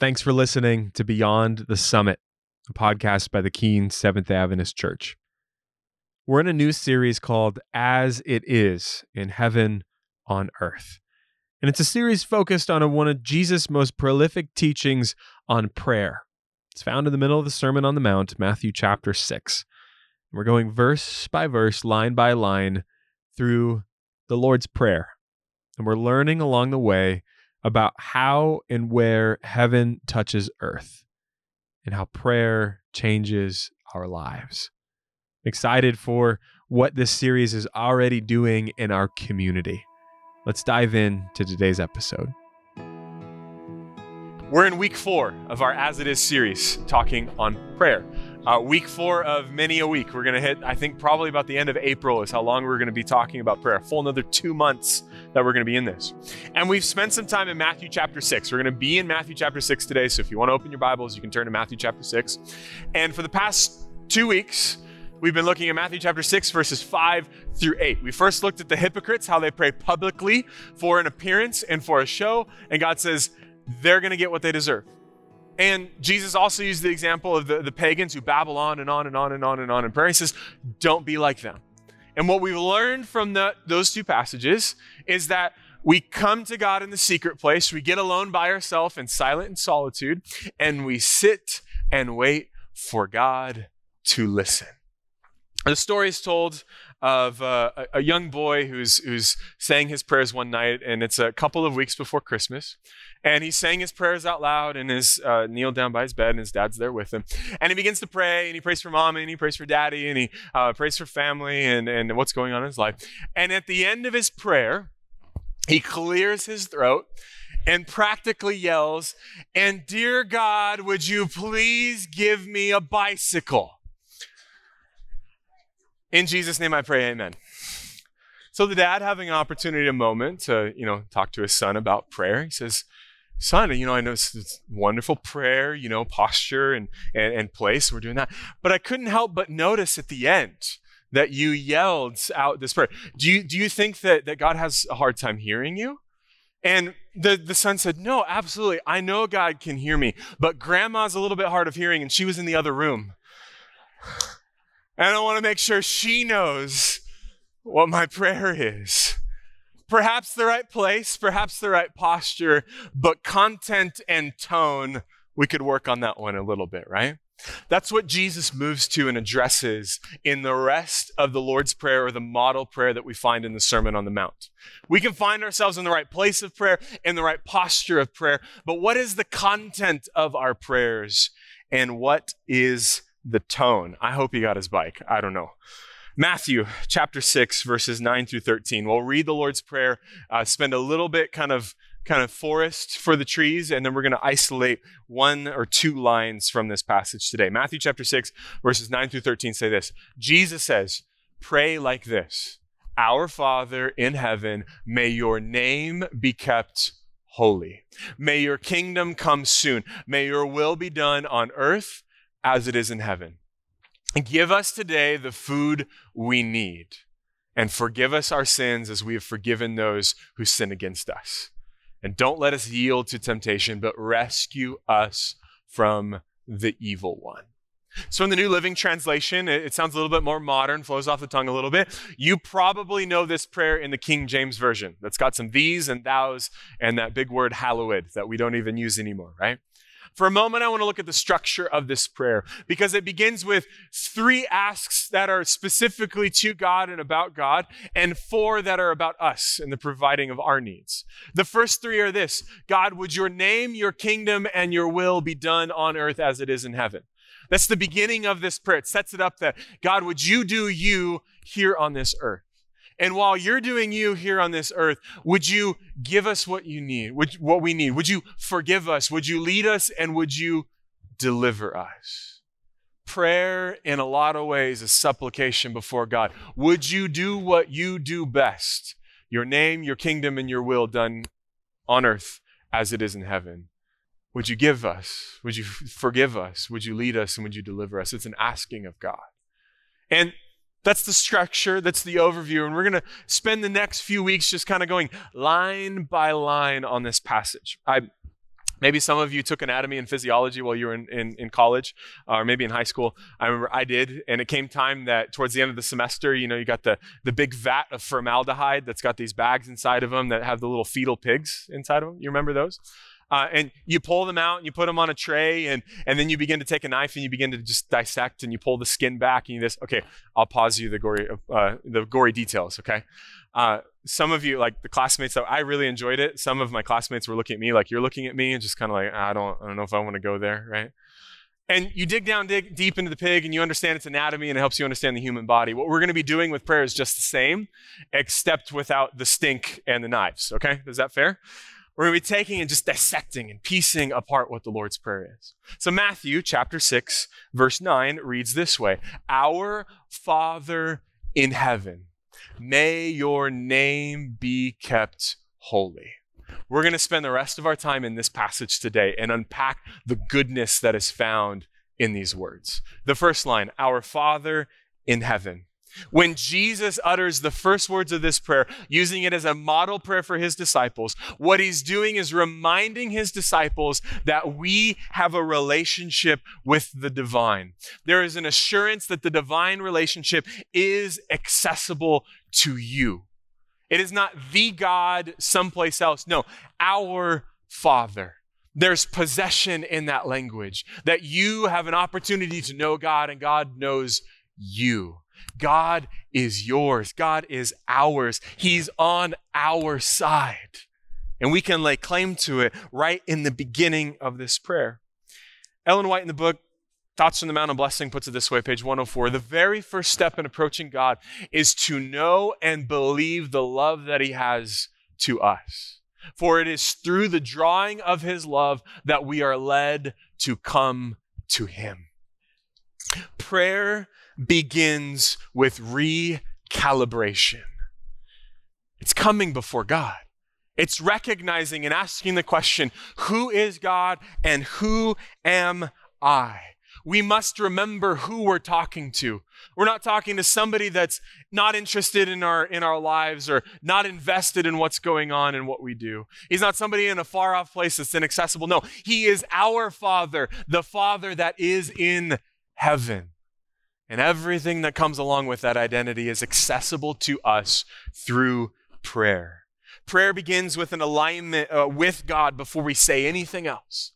Thanks for listening to Beyond the Summit, a podcast by the Keene Seventh Adventist Church. We're in a new series called As It Is in Heaven on Earth. And it's a series focused on a, one of Jesus' most prolific teachings on prayer. It's found in the middle of the Sermon on the Mount, Matthew chapter 6. We're going verse by verse, line by line, through the Lord's Prayer. And we're learning along the way about how and where heaven touches earth and how prayer changes our lives. I'm excited for what this series is already doing in our community. Let's dive in to today's episode. We're in week four of our As It Is series, talking on prayer. Uh, week four of many a week. We're going to hit, I think, probably about the end of April is how long we're going to be talking about prayer. A full another two months that we're going to be in this. And we've spent some time in Matthew chapter six. We're going to be in Matthew chapter six today. So if you want to open your Bibles, you can turn to Matthew chapter six. And for the past two weeks, We've been looking at Matthew chapter 6, verses 5 through 8. We first looked at the hypocrites, how they pray publicly for an appearance and for a show. And God says they're going to get what they deserve. And Jesus also used the example of the, the pagans who babble on and on and on and on and on in prayer. He says, don't be like them. And what we've learned from the, those two passages is that we come to God in the secret place, we get alone by ourselves in silent and solitude, and we sit and wait for God to listen. The story is told of uh, a, young boy who's, who's saying his prayers one night, and it's a couple of weeks before Christmas. And he's saying his prayers out loud and is uh, kneeled down by his bed, and his dad's there with him. And he begins to pray, and he prays for mom, and he prays for daddy, and he uh, prays for family and, and what's going on in his life. And at the end of his prayer, he clears his throat and practically yells, And dear God, would you please give me a bicycle? In Jesus' name I pray, amen. So the dad having an opportunity, a moment to, you know, talk to his son about prayer. He says, son, you know, I know it's, it's wonderful prayer, you know, posture and, and, and place. We're doing that. But I couldn't help but notice at the end that you yelled out this prayer. Do you, do you think that, that God has a hard time hearing you? And the, the son said, No, absolutely. I know God can hear me, but grandma's a little bit hard of hearing, and she was in the other room. And I want to make sure she knows what my prayer is. Perhaps the right place, perhaps the right posture, but content and tone, we could work on that one a little bit, right? That's what Jesus moves to and addresses in the rest of the Lord's Prayer or the model prayer that we find in the Sermon on the Mount. We can find ourselves in the right place of prayer, in the right posture of prayer, but what is the content of our prayers and what is the tone. I hope he got his bike. I don't know. Matthew chapter 6, verses 9 through 13. We'll read the Lord's Prayer, uh, spend a little bit kind of kind of forest for the trees, and then we're going to isolate one or two lines from this passage today. Matthew chapter 6, verses 9 through 13 say this Jesus says, Pray like this Our Father in heaven, may your name be kept holy. May your kingdom come soon. May your will be done on earth as it is in heaven. Give us today the food we need, and forgive us our sins as we have forgiven those who sin against us. And don't let us yield to temptation, but rescue us from the evil one. So, in the New Living Translation, it, sounds a little bit more modern, flows off the tongue a little bit. You probably know this prayer in the King James Version that's got some these and thous and that big word hallowed that we don't even use anymore, right? For a moment, I want to look at the structure of this prayer because it begins with three asks that are specifically to God and about God, and four that are about us and the providing of our needs. The first three are this God, would your name, your kingdom, and your will be done on earth as it is in heaven? That's the beginning of this prayer. It sets it up that God, would you do you here on this earth? And while you're doing you here on this earth, would you give us what you need, what we need? Would you forgive us? Would you lead us? And would you deliver us? Prayer, in a lot of ways, is supplication before God. Would you do what you do best? Your name, your kingdom, and your will done on earth as it is in heaven. Would you give us? Would you forgive us? Would you lead us? And would you deliver us? It's an asking of God. And that's the structure, that's the overview. And we're going to spend the next few weeks just kind of going line by line on this passage. I Maybe some of you took anatomy and physiology while you were in, in, in, college, or maybe in high school. I remember I did, and it came time that towards the end of the semester, you know, you got the, the big vat of formaldehyde that's got these bags inside of them that have the little fetal pigs inside of them. You remember those? Uh, and you pull them out and you put them on a tray, and, and then you begin to take a knife and you begin to just dissect and you pull the skin back and you just, okay, I'll pause you the gory, uh, the gory details, okay? Uh, some of you, like the classmates that I really enjoyed it, some of my classmates were looking at me like you're looking at me and just kind of like, I don't, I don't know if I want to go there, right? And you dig down dig deep into the pig and you understand its anatomy and it helps you understand the human body. What we're going to be doing with prayer is just the same, except without the stink and the knives, okay? Is that fair? We're going to be taking and just dissecting and piecing apart what the Lord's Prayer is. So, Matthew chapter 6, verse 9 reads this way Our Father in heaven May your name be kept holy. We're going to spend the rest of our time in this passage today and unpack the goodness that is found in these words. The first line, Our Father in heaven. When Jesus utters the first words of this prayer, using it as a model prayer for his disciples, what he's doing is reminding his disciples that we have a relationship with the divine. There is an assurance that the divine relationship is accessible to you. It is not the God someplace else. No, our Father. There's possession in that language, that you have an opportunity to know God and God knows you. God is yours. God is ours. He's on our side. And we can lay claim to it right in the beginning of this prayer. Ellen White in the book Thoughts from the Mount Mountain Blessing puts it this way, page 104. The very first step in approaching God is to know and believe the love that He has to us. For it is through the drawing of His love that we are led to come to Him. Prayer begins with recalibration. It's coming before God. It's recognizing and asking the question, who is God and who am I? We must remember who we're talking to. We're not talking to somebody that's not interested in our in our lives or not invested in what's going on and what we do. He's not somebody in a far off place that's inaccessible. No, he is our Father, the Father that is in heaven. And everything that comes along with that identity is accessible to us through prayer. Prayer begins with an alignment uh, with God before we say anything else.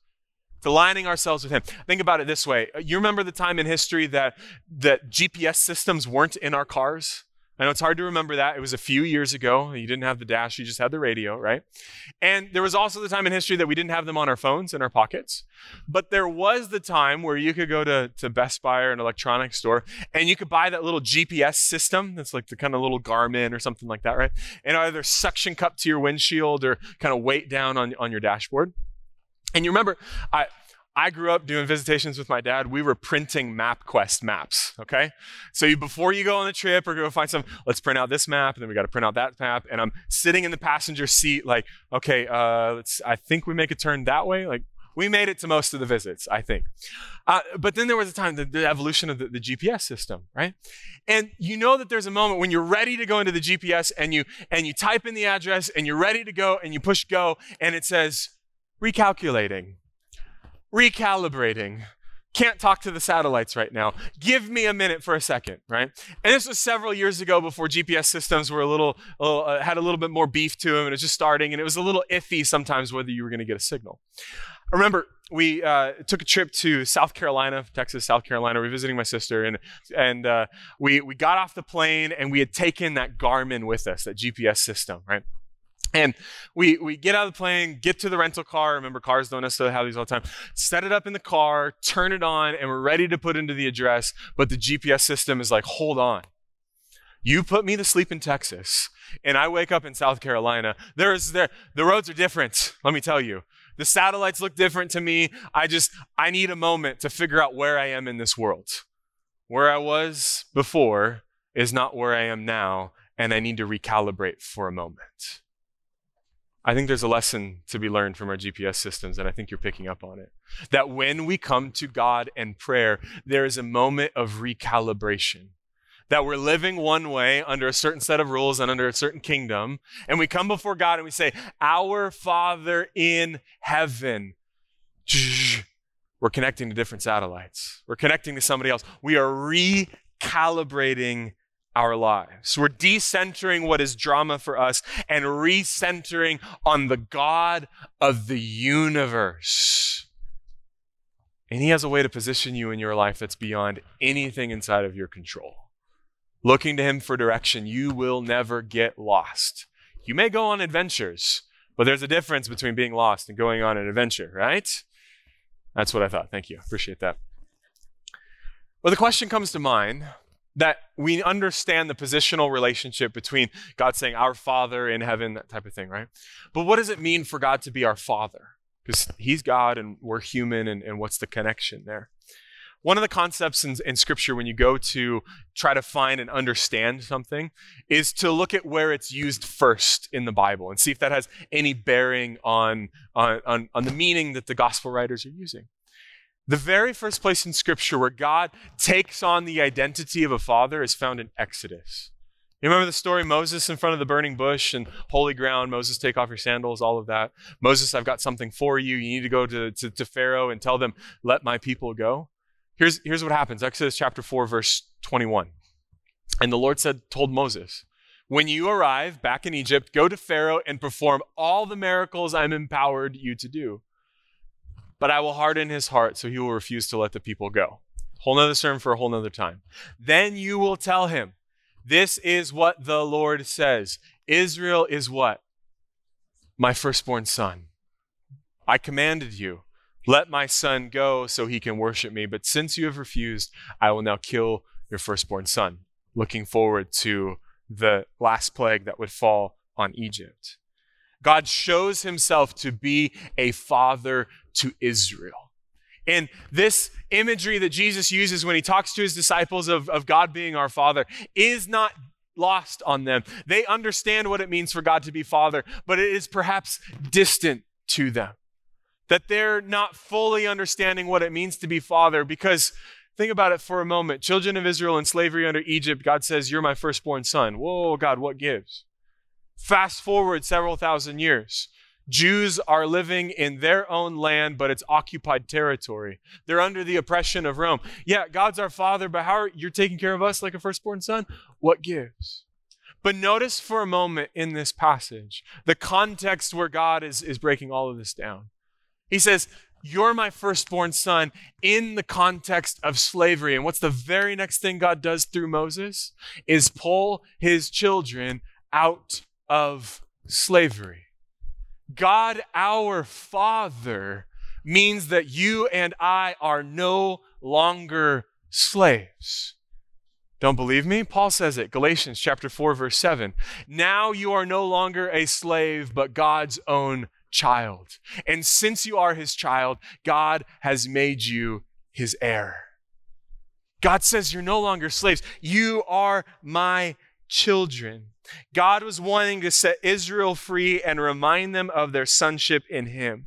It's aligning ourselves with Him. Think about it this way. You remember the time in history that, that GPS systems weren't in our cars? I know it's hard to remember that. It was a few years ago. You didn't have the dash, you just had the radio, right? And there was also the time in history that we didn't have them on our phones in our pockets. But there was the time where you could go to, to Best Buy or an electronics store and you could buy that little GPS system that's like the kind of little Garmin or something like that, right? And either suction cup to your windshield or kind of weight down on, on your dashboard. And you remember, I, I grew up doing visitations with my dad. We were printing MapQuest maps, okay? So you, before you go on the trip or go find some, let's print out this map, and then we got to print out that map. And I'm sitting in the passenger seat, like, okay, uh, let's. I think we make a turn that way. Like, we made it to most of the visits, I think. Uh, but then there was a time, the, the evolution of the, the, GPS system, right? And you know that there's a moment when you're ready to go into the GPS and you and you type in the address and you're ready to go and you push go and it says recalculating recalibrating. Can't talk to the satellites right now. Give me a minute for a second, right? And this was several years ago before GPS systems were a little, uh, had a little bit more beef to them and it was just starting and it was a little iffy sometimes whether you were going to get a signal. I remember we uh, took a trip to South Carolina, Texas, South Carolina. We were visiting my sister, and and uh, we we got off the plane, and we had taken that Garmin with us, that GPS system, right? And we, we get out of the plane, get to the rental car. Remember, cars don't necessarily have these all the time. Set it up in the car, turn it on, and we're ready to put into the address. But the GPS system is like, hold on. You put me to sleep in Texas, and I wake up in South Carolina. There's there, the roads are different, let me tell you. The satellites look different to me. I just, I need a moment to figure out where I am in this world. Where I was before is not where I am now, and I need to recalibrate for a moment. I think there's a lesson to be learned from our GPS systems, and I think you're picking up on it. That when we come to God and prayer, there is a moment of recalibration. That we're living one way under a certain set of rules and under a certain kingdom, and we come before God and we say, Our Father in heaven, we're connecting to different satellites. We're connecting to somebody else. We are recalibrating our lives. We're decentering what is drama for us and recentering on the God of the universe. And He has a way to position you in your life that's beyond anything inside of your control. Looking to Him for direction, you will never get lost. You may go on adventures, but there's a difference between being lost and going on an adventure, right? That's what I thought. Thank you. Appreciate that. Well, the question comes to mind that we understand the positional relationship between God saying, Our Father in heaven, that type of thing, right? But what does it mean for God to be our Father? Because He's God and we're human, and, and what's the connection there? One of the concepts in, in, Scripture, when you go to try to find and understand something, is to look at where it's used first in the Bible and see if that has any bearing on, on, on, on the meaning that the gospel writers are using. The very first place in Scripture where God takes on the identity of a father is found in Exodus. You remember the story Moses in front of the burning bush and holy ground, Moses, take off your sandals, all of that. Moses, I've got something for you. You need to go to, to, to Pharaoh and tell them, let my people go. Here's, here's what happens Exodus chapter 4, verse 21. And the Lord said, told Moses, When you arrive back in Egypt, go to Pharaoh and perform all the miracles I'm empowered you to do but I will harden his heart so he will refuse to let the people go. Whole nother sermon for a whole nother time. Then you will tell him, This is what the Lord says. Israel is what? My firstborn son. I commanded you, let my son go so he can worship me. But since you have refused, I will now kill your firstborn son. Looking forward to the last plague that would fall on Egypt. God shows himself to be a father to Israel. And this imagery that Jesus uses when he talks to his disciples of, of God being our Father is not lost on them. They understand what it means for God to be Father, but it is perhaps distant to them. That they're not fully understanding what it means to be Father because think about it for a moment. Children of Israel in slavery under Egypt, God says, You're my firstborn son. Whoa, God, what gives? Fast forward several thousand years. Jews are living in their own land, but it's occupied territory. They're under the oppression of Rome. Yeah, God's our father, but how are you're taking care of us like a firstborn son? What gives? But notice for a moment in this passage the context where God is, is breaking all of this down. He says, You're my firstborn son in the context of slavery. And what's the very next thing God does through Moses? Is pull his children out of slavery. God our Father means that you and I are no longer slaves. Don't believe me? Paul says it. Galatians chapter 4 verse 7. Now you are no longer a slave but God's own child. And since you are his child, God has made you his heir. God says you're no longer slaves. You are my children. God was wanting to set Israel free and remind them of their sonship in Him.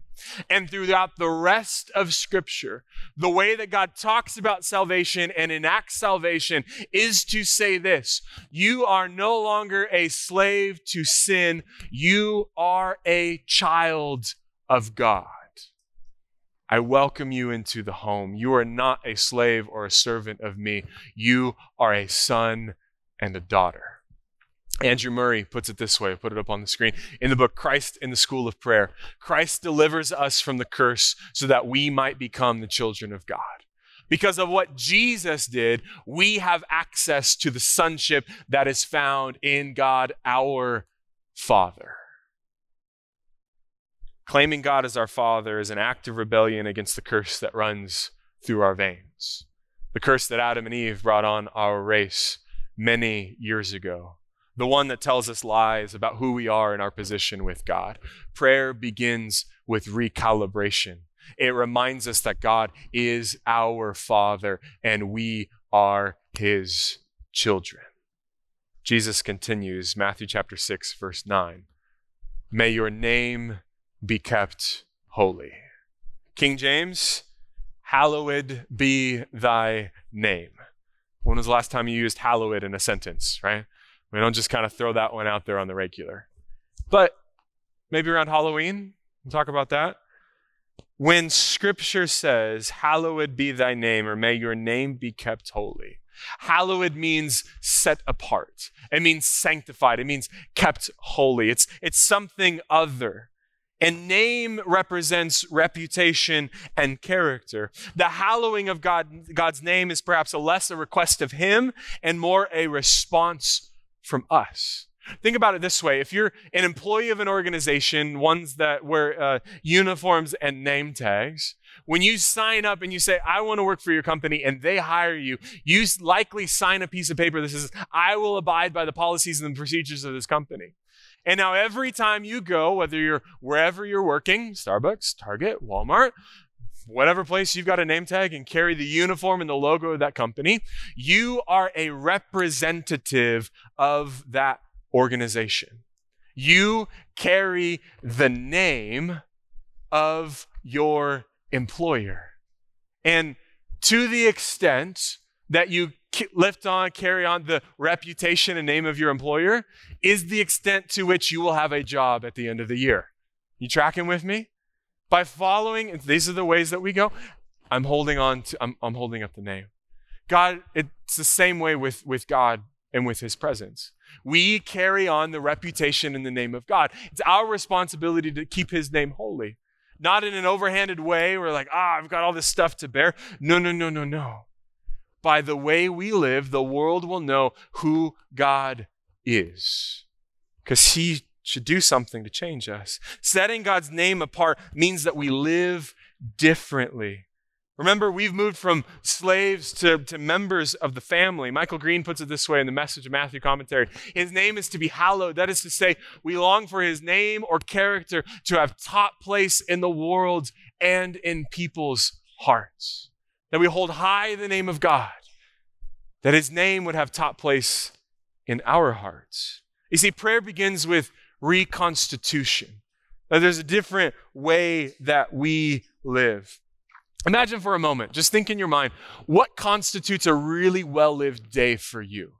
And throughout the rest of Scripture, the way that God talks about salvation and enacts salvation is to say this You are no longer a slave to sin, you are a child of God. I welcome you into the home. You are not a slave or a servant of me, you are a son and a daughter. Andrew Murray puts it this way, I put it up on the screen. In the book Christ in the School of Prayer, Christ delivers us from the curse so that we might become the children of God. Because of what Jesus did, we have access to the sonship that is found in God our Father. Claiming God as our Father is an act of rebellion against the curse that runs through our veins. The curse that Adam and Eve brought on our race many years ago the one that tells us lies about who we are in our position with God. Prayer begins with recalibration. It reminds us that God is our Father and we are His children. Jesus continues, Matthew chapter 6, verse 9. May your name be kept holy. King James, hallowed be thy name. When was the last time you used hallowed in a sentence, right? We don't just kind of throw that one out there on the regular. But maybe around Halloween, we'll talk about that. when scripture says, Hallowed be thy name, or may your name be kept holy, hallowed means set apart. It means sanctified. It means kept holy. It's, it's something other. And name represents reputation and character. The hallowing of God, God's name is perhaps a less a request of Him and more a response from us. Think about it this way if you're an employee of an organization, ones that wear uh, uniforms and name tags, when you sign up and you say, I want to work for your company, and they hire you, you likely sign a piece of paper that says, I will abide by the policies and the procedures of this company. And now every time you go, whether you're wherever you're working, Starbucks, Target, Walmart, whatever place you've got a name tag and carry the uniform and the logo of that company, you are a representative of that organization. You carry the name of your employer. And to the extent that you lift on, carry on the reputation and name of your employer, is the extent to which you will have a job at the end of the year. You tracking with me? By following, these are the ways that we go. I'm holding on to, I'm, I'm holding up the name. God, it's the same way with, with God and with his presence. We carry on the reputation in the name of God. It's our responsibility to keep his name holy. Not in an overhanded way where, like, ah, I've got all this stuff to bear. No, no, no, no, no. By the way we live, the world will know who God is. Because he should do something to change us. Setting God's name apart means that we live differently. Remember, we've moved from slaves to, to members of the family. Michael Green puts it this way in the message of Matthew commentary. His name is to be hallowed. That is to say, we long for his name or character to have top place in the world and in people's hearts. That we hold high the name of God. That his name would have top place in our hearts. You see, prayer begins with reconstitution. That there's a different way that we live. Imagine for a moment, just think in your mind, what constitutes a really well lived day for you?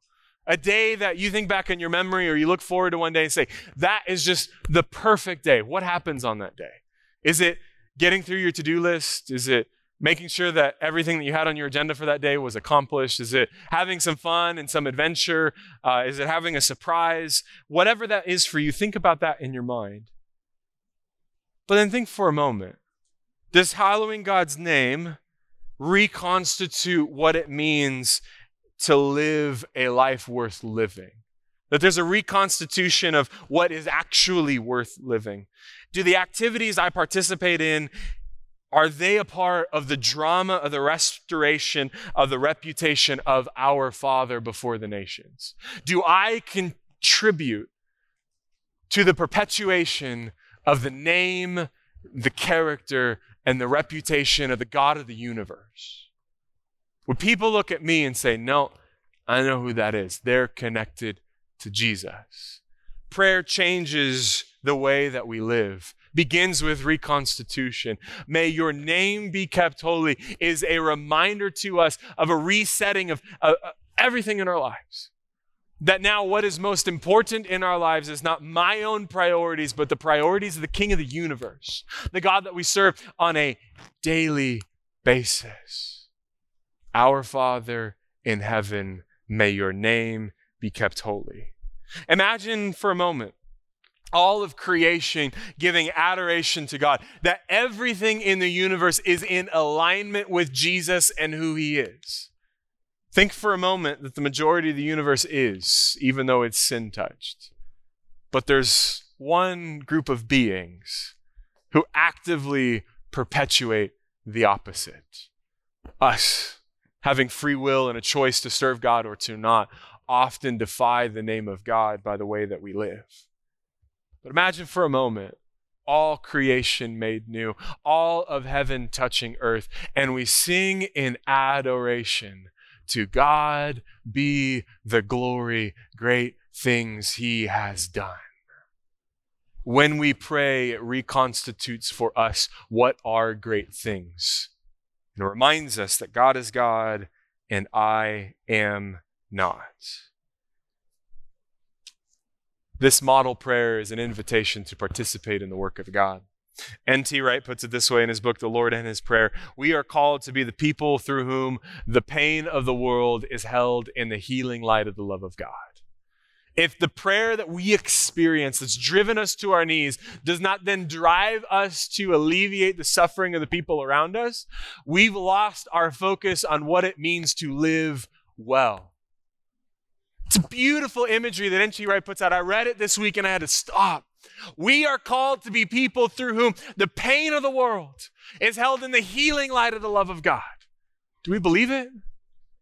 A day that you think back in your memory or you look forward to one day and say, that is just the perfect day. What happens on that day? Is it getting through your to do list? Is it making sure that everything that you had on your agenda for that day was accomplished? Is it having some fun and some adventure? Uh, is it having a surprise? Whatever that is for you, think about that in your mind. But then think for a moment does hallowing God's name reconstitute what it means to live a life worth living? That there's a reconstitution of what is actually worth living. Do the activities I participate in are they a part of the drama of the restoration of the reputation of our Father before the nations? Do I contribute to the perpetuation of the name, the character, and the reputation of the God of the universe. Would people look at me and say, No, I know who that is? They're connected to Jesus. Prayer changes the way that we live, begins with reconstitution. May your name be kept holy is a reminder to us of a resetting of uh, everything in our lives. That now what is most important in our lives is not my own priorities, but the priorities of the King of the universe, the God that we serve on a daily basis. Our Father in heaven, may your name be kept holy. Imagine for a moment all of creation giving adoration to God, that everything in the universe is in alignment with Jesus and who he is. Think for a moment that the majority of the universe is, even though it's sin touched. But there's one group of beings who actively perpetuate the opposite. Us, having free will and a choice to serve God or to not, often defy the name of God by the way that we live. But imagine for a moment all creation made new, all of heaven touching earth, and we sing in adoration to God be the glory, great things he has done. When we pray, it reconstitutes for us what are great things. And it reminds us that God is God and I am not. This model prayer is an invitation to participate in the work of God. N.T. Wright puts it this way in his book, The Lord and His Prayer We are called to be the people through whom the pain of the world is held in the healing light of the love of God. If the prayer that we experience that's driven us to our knees does not then drive us to alleviate the suffering of the people around us, we've lost our focus on what it means to live well. It's beautiful imagery that N.T. Wright puts out. I read it this week and I had to stop. We are called to be people through whom the pain of the world is held in the healing light of the love of God. Do we believe it?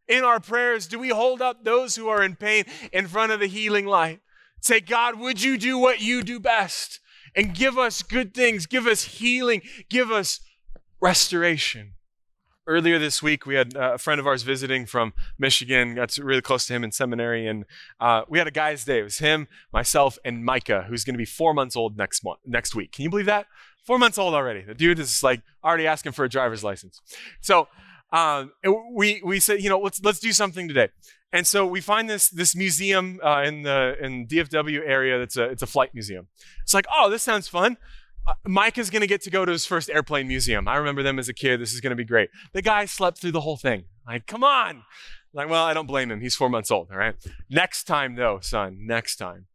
In our prayers, do we hold up those who are in pain in front of the healing light? Say, God, would you do what you do best and give us good things, give us healing, give us restoration? Earlier this week we had uh, a friend of ours visiting from michigan got really close to him in seminary and uh, we had a guy's day. It was him myself and micah who's going to be four months old next month next week. Can you believe that? Four months old already. The dude is like already asking for a driver's license. So um, we we said you know let's let's do something today. And so we find this this museum uh, in the in dfw area that's a it's a flight museum. It's like oh this sounds fun Uh, Mike is going to get to go to his first airplane museum. I remember them as a kid. This is going to be great. The guy slept through the whole thing. Like, come on. Like, well, I don't blame him. He's four months old. All right. Next time, though, son, next time.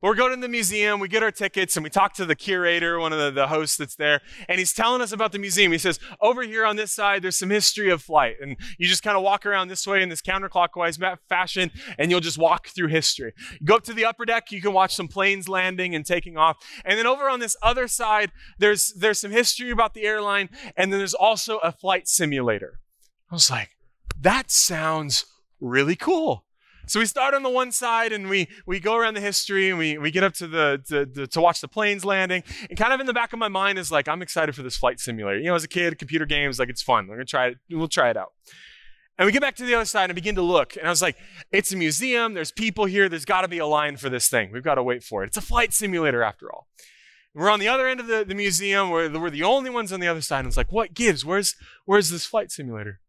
We're going to the museum, we get our tickets, and we talk to the curator, one of the, the hosts that's there, and he's telling us about the museum. He says, Over here on this side, there's some history of flight. And you just kind of walk around this way in this counterclockwise fashion, and you'll just walk through history. You go up to the upper deck, you can watch some planes landing and taking off. And then over on this other side, there's, there's some history about the airline, and then there's also a flight simulator. I was like, That sounds really cool. So we start on the one side and we we go around the history and we, we get up to the to, to, watch the planes landing. And kind of in the back of my mind is like, I'm excited for this flight simulator. You know, as a kid, computer games, like it's fun. We're gonna try it, we'll try it out. And we get back to the other side and begin to look. And I was like, it's a museum, there's people here, there's gotta be a line for this thing. We've got to wait for it. It's a flight simulator after all. we're on the other end of the, the museum, we're, we're the only ones on the other side. And it's like, what gives? Where's where's this flight simulator?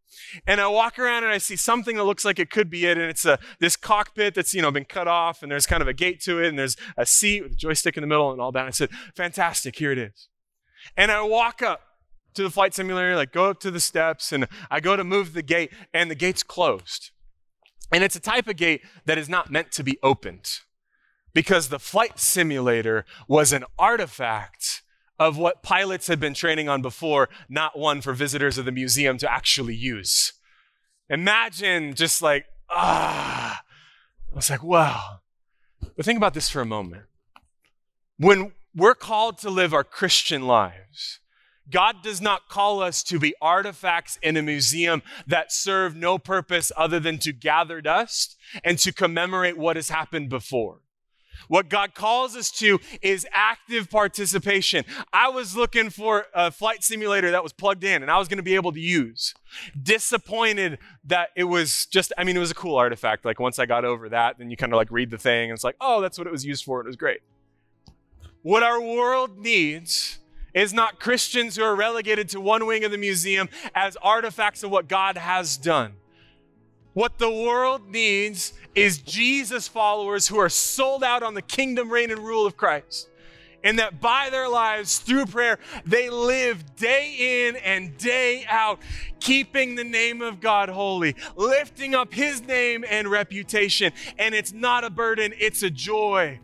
And I walk around and I see something that looks like it could be it. And it's a, this cockpit that's, you know, been cut off and there's kind of a gate to it and there's a seat with a joystick in the middle and all that. And I said, fantastic, here it is. And I walk up to the flight simulator, like go up to the steps and I go to move the gate and the gate's closed. And it's a type of gate that is not meant to be opened because the flight simulator was an artifact of what pilots had been training on before, not one for visitors of the museum to actually use. Imagine just like, ah. I was like, wow. But think about this for a moment. When we're called to live our Christian lives, God does not call us to be artifacts in a museum that serve no purpose other than to gather dust and to commemorate what has happened before. What God calls us to is active participation. I was looking for a flight simulator that was plugged in and I was going to be able to use. Disappointed that it was just, I mean, it was a cool artifact. Like once I got over that, then you kind of like read the thing and it's like, oh, that's what it was used for. It was great. What our world needs is not Christians who are relegated to one wing of the museum as artifacts of what God has done. What the world needs is Jesus followers who are sold out on the kingdom, reign, and rule of Christ. And that by their lives, through prayer, they live day in and day out, keeping the name of God holy, lifting up his name and reputation. And it's not a burden, it's a joy.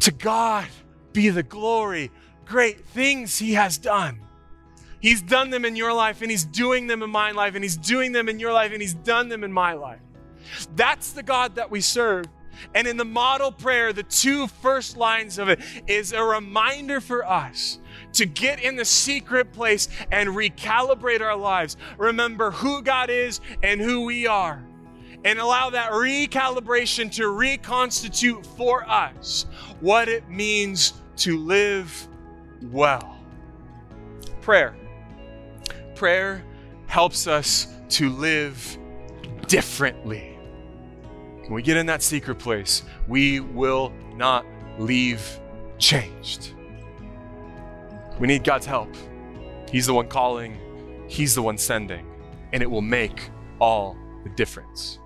To God be the glory, great things he has done. He's done them in your life, and He's doing them in my life, and He's doing them in your life, and He's done them in my life. That's the God that we serve. And in the model prayer, the two first lines of it is a reminder for us to get in the secret place and recalibrate our lives. Remember who God is and who we are. And allow that recalibration to reconstitute for us what it means to live well. Prayer prayer helps us to live differently. When we get in that secret place, we will not leave changed. We need God's help. He's the one calling, He's the one sending, and it will make all the difference.